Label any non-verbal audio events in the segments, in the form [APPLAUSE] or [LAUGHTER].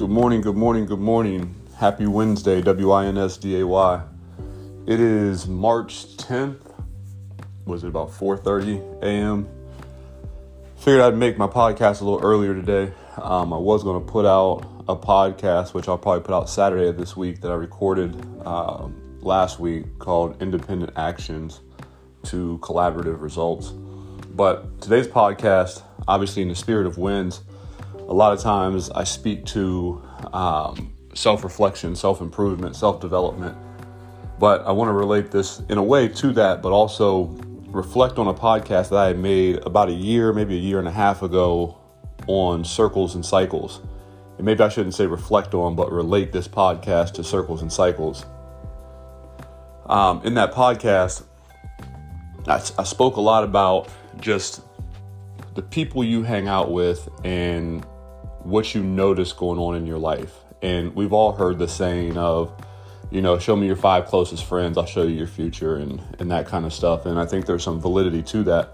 Good morning, good morning, good morning. Happy Wednesday, W I N S D A Y. It is March 10th. Was it about 4:30 a.m.? Figured I'd make my podcast a little earlier today. Um, I was going to put out a podcast, which I'll probably put out Saturday of this week, that I recorded um, last week called Independent Actions to Collaborative Results. But today's podcast, obviously in the spirit of wins, a lot of times I speak to um, self reflection, self improvement, self development. But I want to relate this in a way to that, but also reflect on a podcast that I had made about a year, maybe a year and a half ago on circles and cycles. And maybe I shouldn't say reflect on, but relate this podcast to circles and cycles. Um, in that podcast, I, I spoke a lot about just the people you hang out with and what you notice going on in your life. And we've all heard the saying of, you know, show me your five closest friends, I'll show you your future, and, and that kind of stuff. And I think there's some validity to that.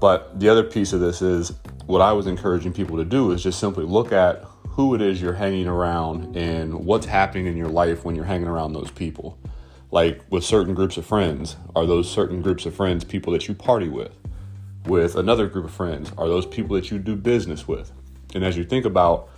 But the other piece of this is what I was encouraging people to do is just simply look at who it is you're hanging around and what's happening in your life when you're hanging around those people. Like with certain groups of friends, are those certain groups of friends people that you party with? With another group of friends, are those people that you do business with? And as you think about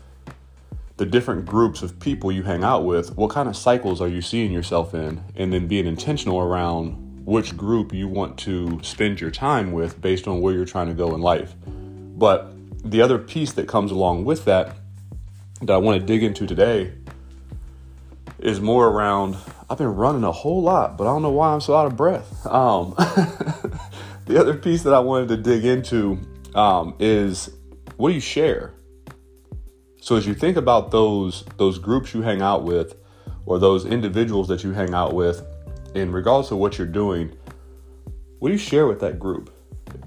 the different groups of people you hang out with, what kind of cycles are you seeing yourself in? And then being intentional around which group you want to spend your time with based on where you're trying to go in life. But the other piece that comes along with that, that I want to dig into today, is more around I've been running a whole lot, but I don't know why I'm so out of breath. Um, [LAUGHS] the other piece that I wanted to dig into um, is what do you share? So as you think about those those groups you hang out with, or those individuals that you hang out with, in regards to what you're doing, what do you share with that group?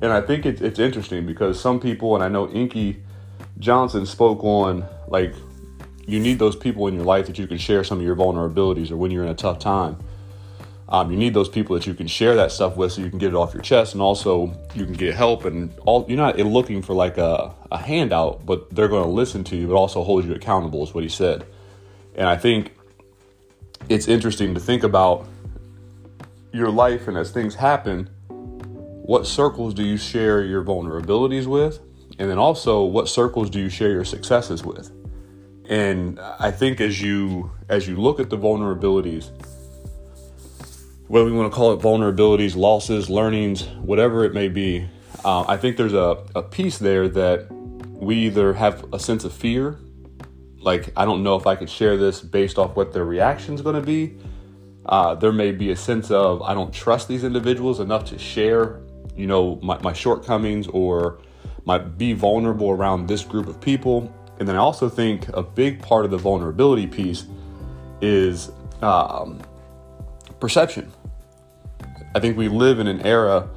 And I think it's, it's interesting because some people, and I know Inky Johnson spoke on like you need those people in your life that you can share some of your vulnerabilities or when you're in a tough time. Um, you need those people that you can share that stuff with so you can get it off your chest and also you can get help and all you're not looking for like a, a handout but they're going to listen to you but also hold you accountable is what he said. And i think it's interesting to think about your life and as things happen what circles do you share your vulnerabilities with? And then also what circles do you share your successes with? And i think as you as you look at the vulnerabilities whether we want to call it vulnerabilities, losses, learnings, whatever it may be, uh, I think there's a, a piece there that we either have a sense of fear, like I don't know if I could share this based off what their reaction is going to be. Uh, there may be a sense of I don't trust these individuals enough to share, you know, my, my shortcomings or my be vulnerable around this group of people. And then I also think a big part of the vulnerability piece is um, perception I think we live in an era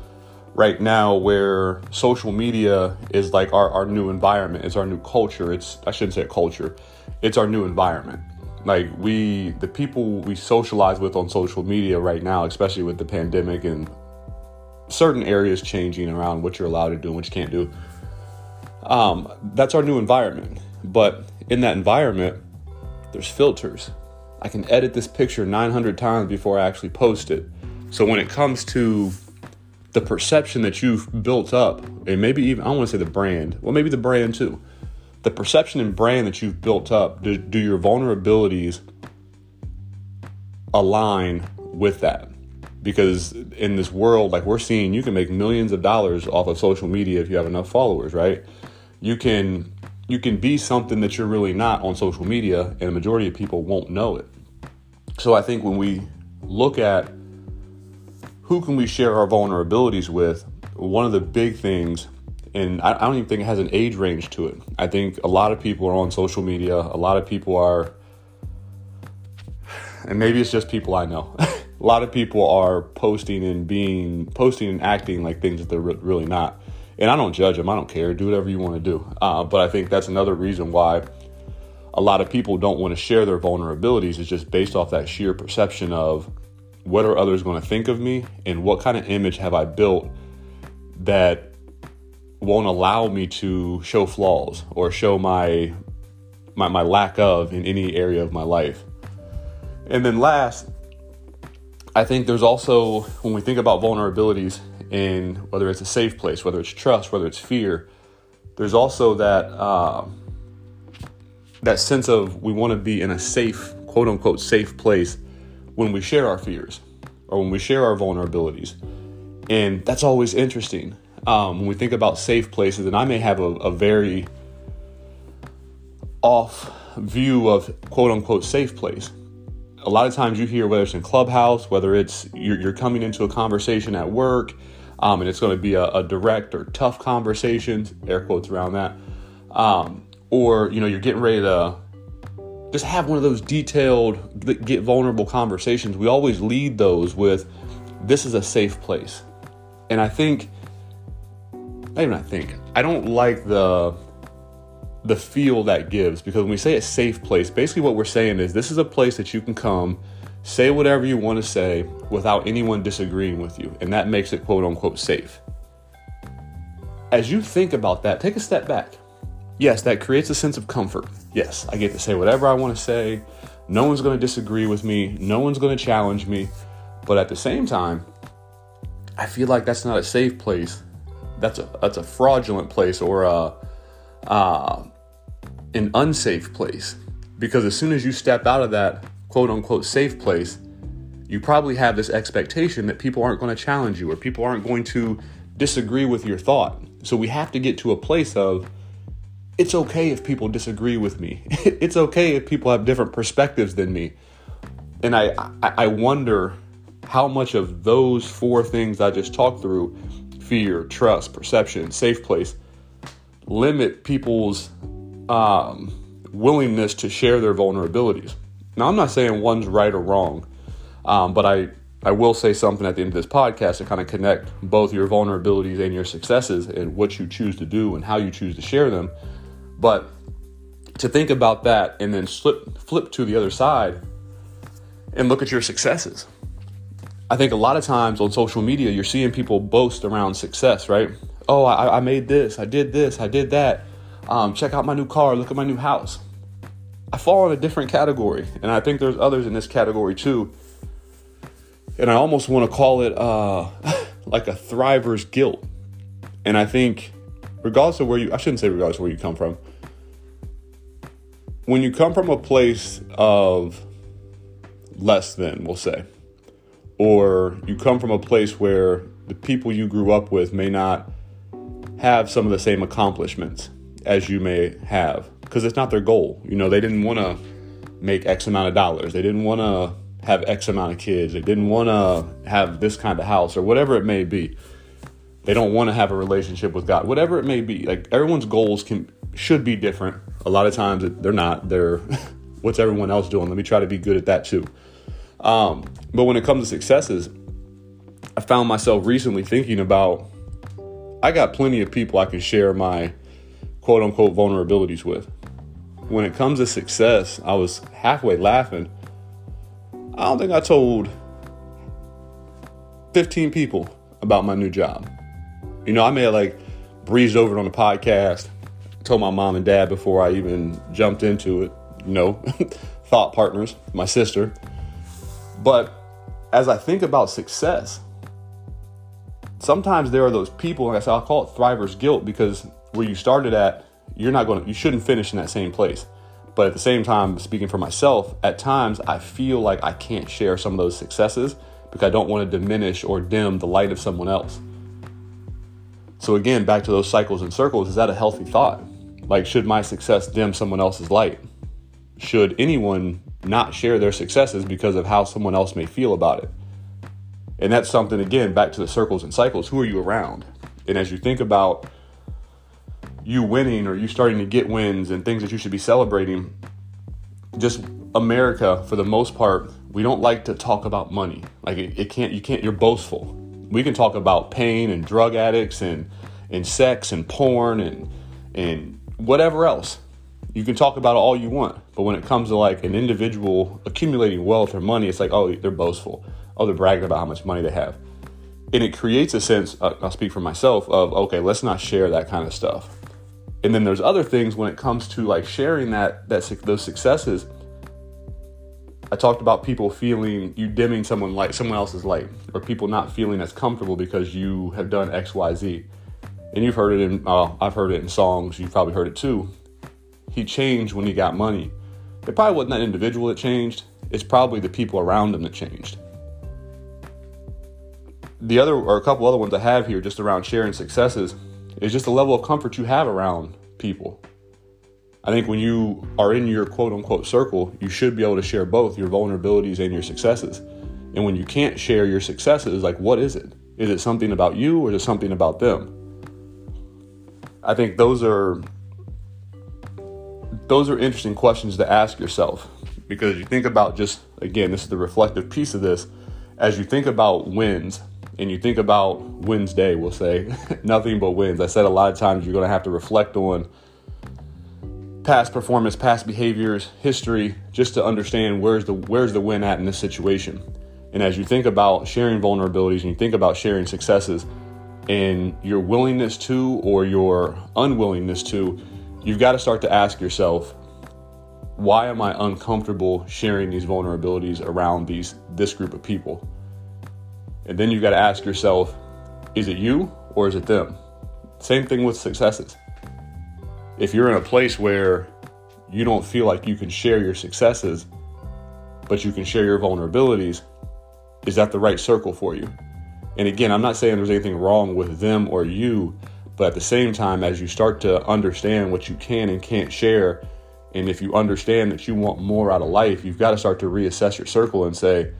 right now where social media is like our, our new environment, it's our new culture. It's I shouldn't say culture, it's our new environment. Like we the people we socialize with on social media right now, especially with the pandemic and certain areas changing around what you're allowed to do and what you can't do. Um, that's our new environment. But in that environment, there's filters. I can edit this picture 900 times before I actually post it. So when it comes to the perception that you've built up, and maybe even I don't want to say the brand, well, maybe the brand too, the perception and brand that you've built up, do, do your vulnerabilities align with that? Because in this world, like we're seeing, you can make millions of dollars off of social media if you have enough followers, right? You can you can be something that you're really not on social media, and a majority of people won't know it. So I think when we look at who can we share our vulnerabilities with? One of the big things, and I, don't even think it has an age range to it. I think a lot of people are on social media. A lot of people are, and maybe it's just people I know. [LAUGHS] a lot of people are posting and being posting and acting like things that they're re- really not. And I don't judge them. I don't care. Do whatever you want to do. Uh, but I think that's another reason why a lot of people don't want to share their vulnerabilities is just based off that sheer perception of what are others going to think of me and what kind of image have I built that won't allow me to show flaws or show my my, my lack of in any area of my life. And then last, I think there's also, when we think about vulnerabilities in whether it's a safe place, whether it's trust, whether it's fear, there's also that uh, that sense of we want to be in a safe, quote unquote, safe place when we share our fears or when we share our vulnerabilities. And that's always interesting um, when we think about safe places. And I may have a, a very off view of quote unquote safe place. A lot of times you hear whether it's in clubhouse, whether it's you're, you're coming into a conversation at work, um, and it's going to be a, a, direct or tough conversation, air quotes around that, um, or you know you're getting ready to just have one of those detailed, get vulnerable conversations. We always lead those with, "This is a safe place," and I think, not even I think, I don't like the the feel that gives because when we say a safe place, basically what we're saying is this is a place that you can come Say whatever you want to say without anyone disagreeing with you, and that makes it quote unquote safe. As you think about that, take a step back. Yes, that creates a sense of comfort. Yes, I get to say whatever I want to say. No one's going to disagree with me. No one's going to challenge me. But at the same time, I feel like that's not a safe place. That's a that's a fraudulent place or a uh, an unsafe place. Because as soon as you step out of that quote unquote safe place, you probably have this expectation that people aren't going to challenge you or people aren't going to disagree with your thought. So we have to get to a place of it's okay if people disagree with me. [LAUGHS] it's okay if people have different perspectives than me. And I, I wonder how much of those four things I just talked through fear, trust, perception, safe place limit people's um, willingness to share their vulnerabilities. Now, I'm not saying one's right or wrong, um, but I, I will say something at the end of this podcast to kind of connect both your vulnerabilities and your successes and what you choose to do and how you choose to share them. But to think about that and then flip, flip to the other side and look at your successes. I think a lot of times on social media, you're seeing people boast around success, right? Oh, I, I made this, I did this, I did that. Um, check out my new car, look at my new house. I fall in a different category, and I think there's others in this category too. And I almost want to call it uh, [LAUGHS] like a thriver's guilt. And I think, regardless of where you, I shouldn't say regardless of where you come from, when you come from a place of less than, we'll say, or you come from a place where the people you grew up with may not have some of the same accomplishments as you may have because it's not their goal. You know, they didn't want to make X amount of dollars. They didn't want to have X amount of kids. They didn't want to have this kind of house or whatever it may be. They don't want to have a relationship with God, whatever it may be. Like everyone's goals can should be different. A lot of times they're not. They're [LAUGHS] what's everyone else doing. Let me try to be good at that too. Um, but when it comes to successes, I found myself recently thinking about I got plenty of people I can share my quote unquote vulnerabilities with. When it comes to success, I was halfway laughing. I don't think I told 15 people about my new job. You know, I may have like breezed over it on the podcast, told my mom and dad before I even jumped into it, you know, [LAUGHS] thought partners, my sister. But as I think about success, sometimes there are those people, like I said, I'll call it thriver's guilt because where you started at, you're not going to, you shouldn't finish in that same place. But at the same time, speaking for myself, at times I feel like I can't share some of those successes because I don't want to diminish or dim the light of someone else. So again, back to those cycles and circles, is that a healthy thought? Like, should my success dim someone else's light? Should anyone not share their successes because of how someone else may feel about it? And that's something, again, back to the circles and cycles. Who are you around? And as you think about you winning or you starting to get wins and things that you should be celebrating, just America, for the most part, we don't like to talk about money. Like it, it, can't, you can't, you're boastful. We can talk about pain and drug addicts and, and sex and porn and, and whatever else. You can talk about all you want. But when it comes to like an individual accumulating wealth or money, it's like, oh, they're boastful. Oh, they're bragging about how much money they have. And it creates a sense, uh, I'll speak for myself, of, okay, let's not share that kind of stuff And then there's other things when it comes to like sharing that that those successes. I talked about people feeling you dimming someone light, someone else's light, or people not feeling as comfortable because you have done X, Y, Z. And you've heard it in, uh, I've heard it in songs. You've probably heard it too. He changed when he got money. It probably wasn't that individual that changed. It's probably the people around him that changed. The other, or a couple other ones I have here, just around sharing successes is just the level of comfort you have around people. I think when you are in your quote unquote circle, you should be able to share both your vulnerabilities and your successes. And when you can't share your successes, like what is it? Is it something about you or is it something about them? I think those are those are interesting questions to ask yourself because you think about just again, this is the reflective piece of this. As you think about wins, and you think about Wednesday, we'll say [LAUGHS] nothing but wins. I said a lot of times you're going to have to reflect on past performance, past behaviors, history, just to understand where's the where's the win at in this situation. And as you think about sharing vulnerabilities and you think about sharing successes and your willingness to or your unwillingness to, you've got to start to ask yourself, why am I uncomfortable sharing these vulnerabilities around these this group of people? And then you've got to ask yourself, is it you or is it them? Same thing with successes. If you're in a place where you don't feel like you can share your successes, but you can share your vulnerabilities, is that the right circle for you? And again, I'm not saying there's anything wrong with them or you, but at the same time, as you start to understand what you can and can't share, and if you understand that you want more out of life, you've got to start to reassess your circle and say,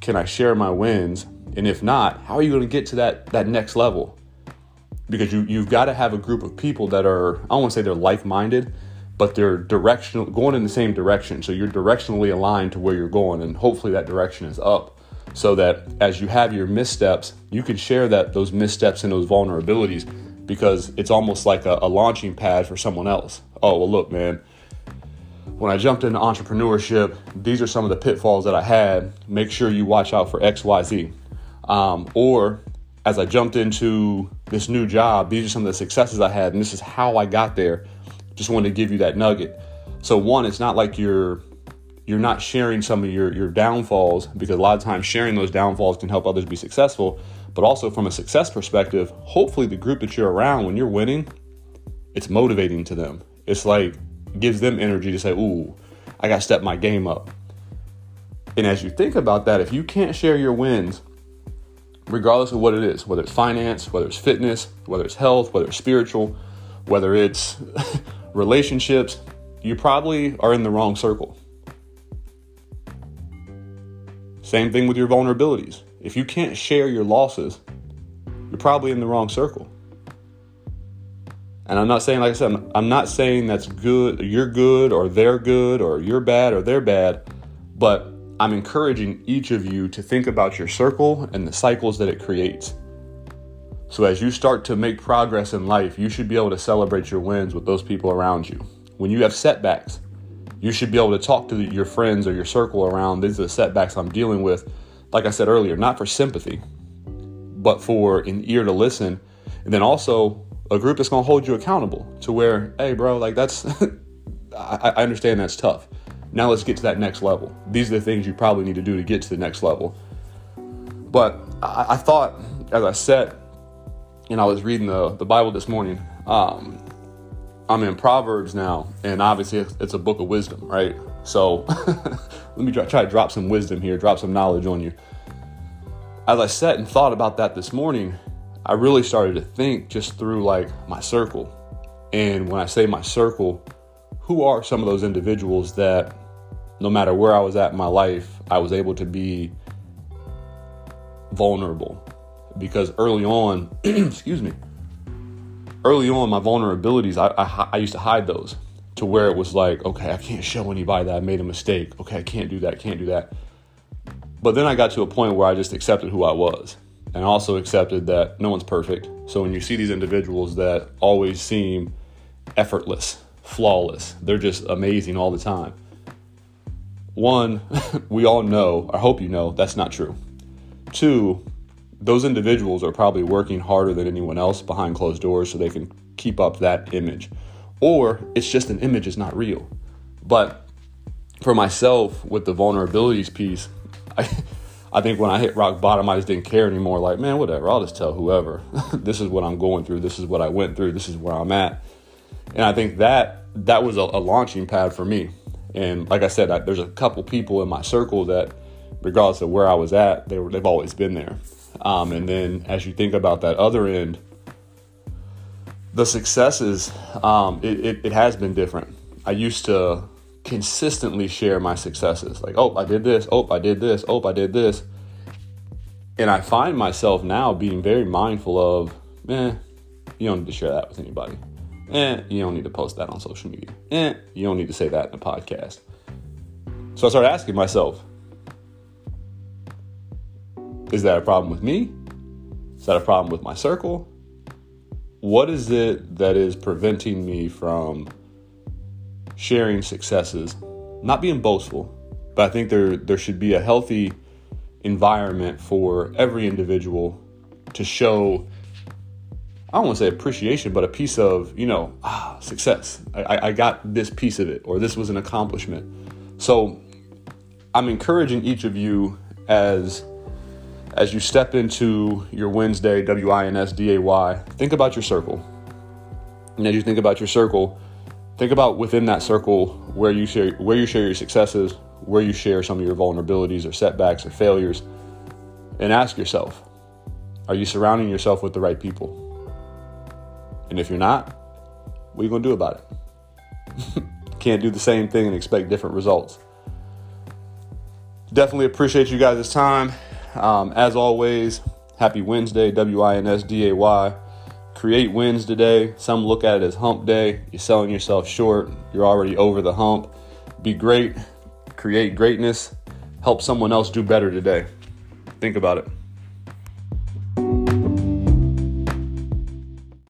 can I share my wins and if not, how are you going to get to that that next level? Because you you've got to have a group of people that are I don't want to say they're like-minded, but they're directional going in the same direction. So you're directionally aligned to where you're going and hopefully that direction is up so that as you have your missteps, you can share that those missteps and those vulnerabilities because it's almost like a, a launching pad for someone else. Oh, well look, man, when I jumped into entrepreneurship, these are some of the pitfalls that I had. Make sure you watch out for XYZ. Um, or as I jumped into this new job, these are some of the successes I had, and this is how I got there. Just wanted to give you that nugget. So one, it's not like you're you're not sharing some of your your downfalls because a lot of times sharing those downfalls can help others be successful. But also from a success perspective, hopefully the group that you're around when you're winning, it's motivating to them. It's like gives them energy to say, "Ooh, I got to step my game up." And as you think about that, if you can't share your wins, regardless of what it is, whether it's finance, whether it's fitness, whether it's health, whether it's spiritual, whether it's [LAUGHS] relationships, you probably are in the wrong circle. Same thing with your vulnerabilities. If you can't share your losses, you're probably in the wrong circle. And I'm not saying, like I said, I'm not saying that's good, you're good, or they're good, or you're bad, or they're bad, but I'm encouraging each of you to think about your circle and the cycles that it creates. So, as you start to make progress in life, you should be able to celebrate your wins with those people around you. When you have setbacks, you should be able to talk to your friends or your circle around these are the setbacks I'm dealing with. Like I said earlier, not for sympathy, but for an ear to listen. And then also a group that's going to hold you accountable to where, hey, bro, like that's, [LAUGHS] I, I understand that's tough. Now let's get to that next level. These are the things you probably need to do to get to the next level. But I, I thought, as I sat and I was reading the, the Bible this morning, um, I'm in Proverbs now, and obviously it's a book of wisdom, right? So [LAUGHS] let me try, try to drop some wisdom here, drop some knowledge on you. As I sat and thought about that this morning, I really started to think just through like my circle. And when I say my circle, who are some of those individuals that no matter where I was at in my life, I was able to be vulnerable. Because early on, [CLEARS THROAT] excuse me, early on, my vulnerabilities, I, I, I, used to hide those to where it was like, okay, I can't show anybody that I made a mistake. Okay, I can't do that, can't do that. But then I got to a point where I just accepted who I was and also accepted that no one's perfect. So when you see these individuals that always seem effortless, flawless. They're just amazing all the time. One, [LAUGHS] we all know, I hope you know, that's not true. Two, those individuals are probably working harder than anyone else behind closed doors so they can keep up that image. Or it's just an image, it's not real. But for myself, with the vulnerabilities piece, I, [LAUGHS] I think when I hit rock bottom, I just didn't care anymore. Like, man, whatever, I'll just tell whoever. [LAUGHS] this is what I'm going through. This is what I went through. This is where I'm at. And I think that that was a, a launching pad for me. And like I said, I, there's a couple people in my circle that, regardless of where I was at, they were, they've always been there. Um, and then as you think about that other end, the successes, um, it, it, it has been different. I used to consistently share my successes. Like, oh, I did this. Oh, I did this. Oh, I did this. And I find myself now being very mindful of, eh, you don't need to share that with anybody. Eh, you don't need to post that on social media. Eh, you don't need to say that in a podcast. So I started asking myself, is that a problem with me? Is that a problem with my circle? What is it that is preventing me from sharing successes? Not being boastful, but I think there there should be a healthy environment for every individual to show I don't want to say appreciation, but a piece of, you know, ah, success. I, I got this piece of it, or this was an accomplishment. So I'm encouraging each of you as as you step into your Wednesday, W I N S D A Y, think about your circle. And as you think about your circle, think about within that circle where you share where you share your successes, where you share some of your vulnerabilities or setbacks or failures, and ask yourself, are you surrounding yourself with the right people? And if you're not, what are you gonna do about it? [LAUGHS] Can't do the same thing and expect different results. Definitely appreciate you guys' time. Um, as always, happy Wednesday, W I N S D A Y. Create wins today. Some look at it as hump day. You're selling yourself short. You're already over the hump. Be great. Create greatness. Help someone else do better today. Think about it.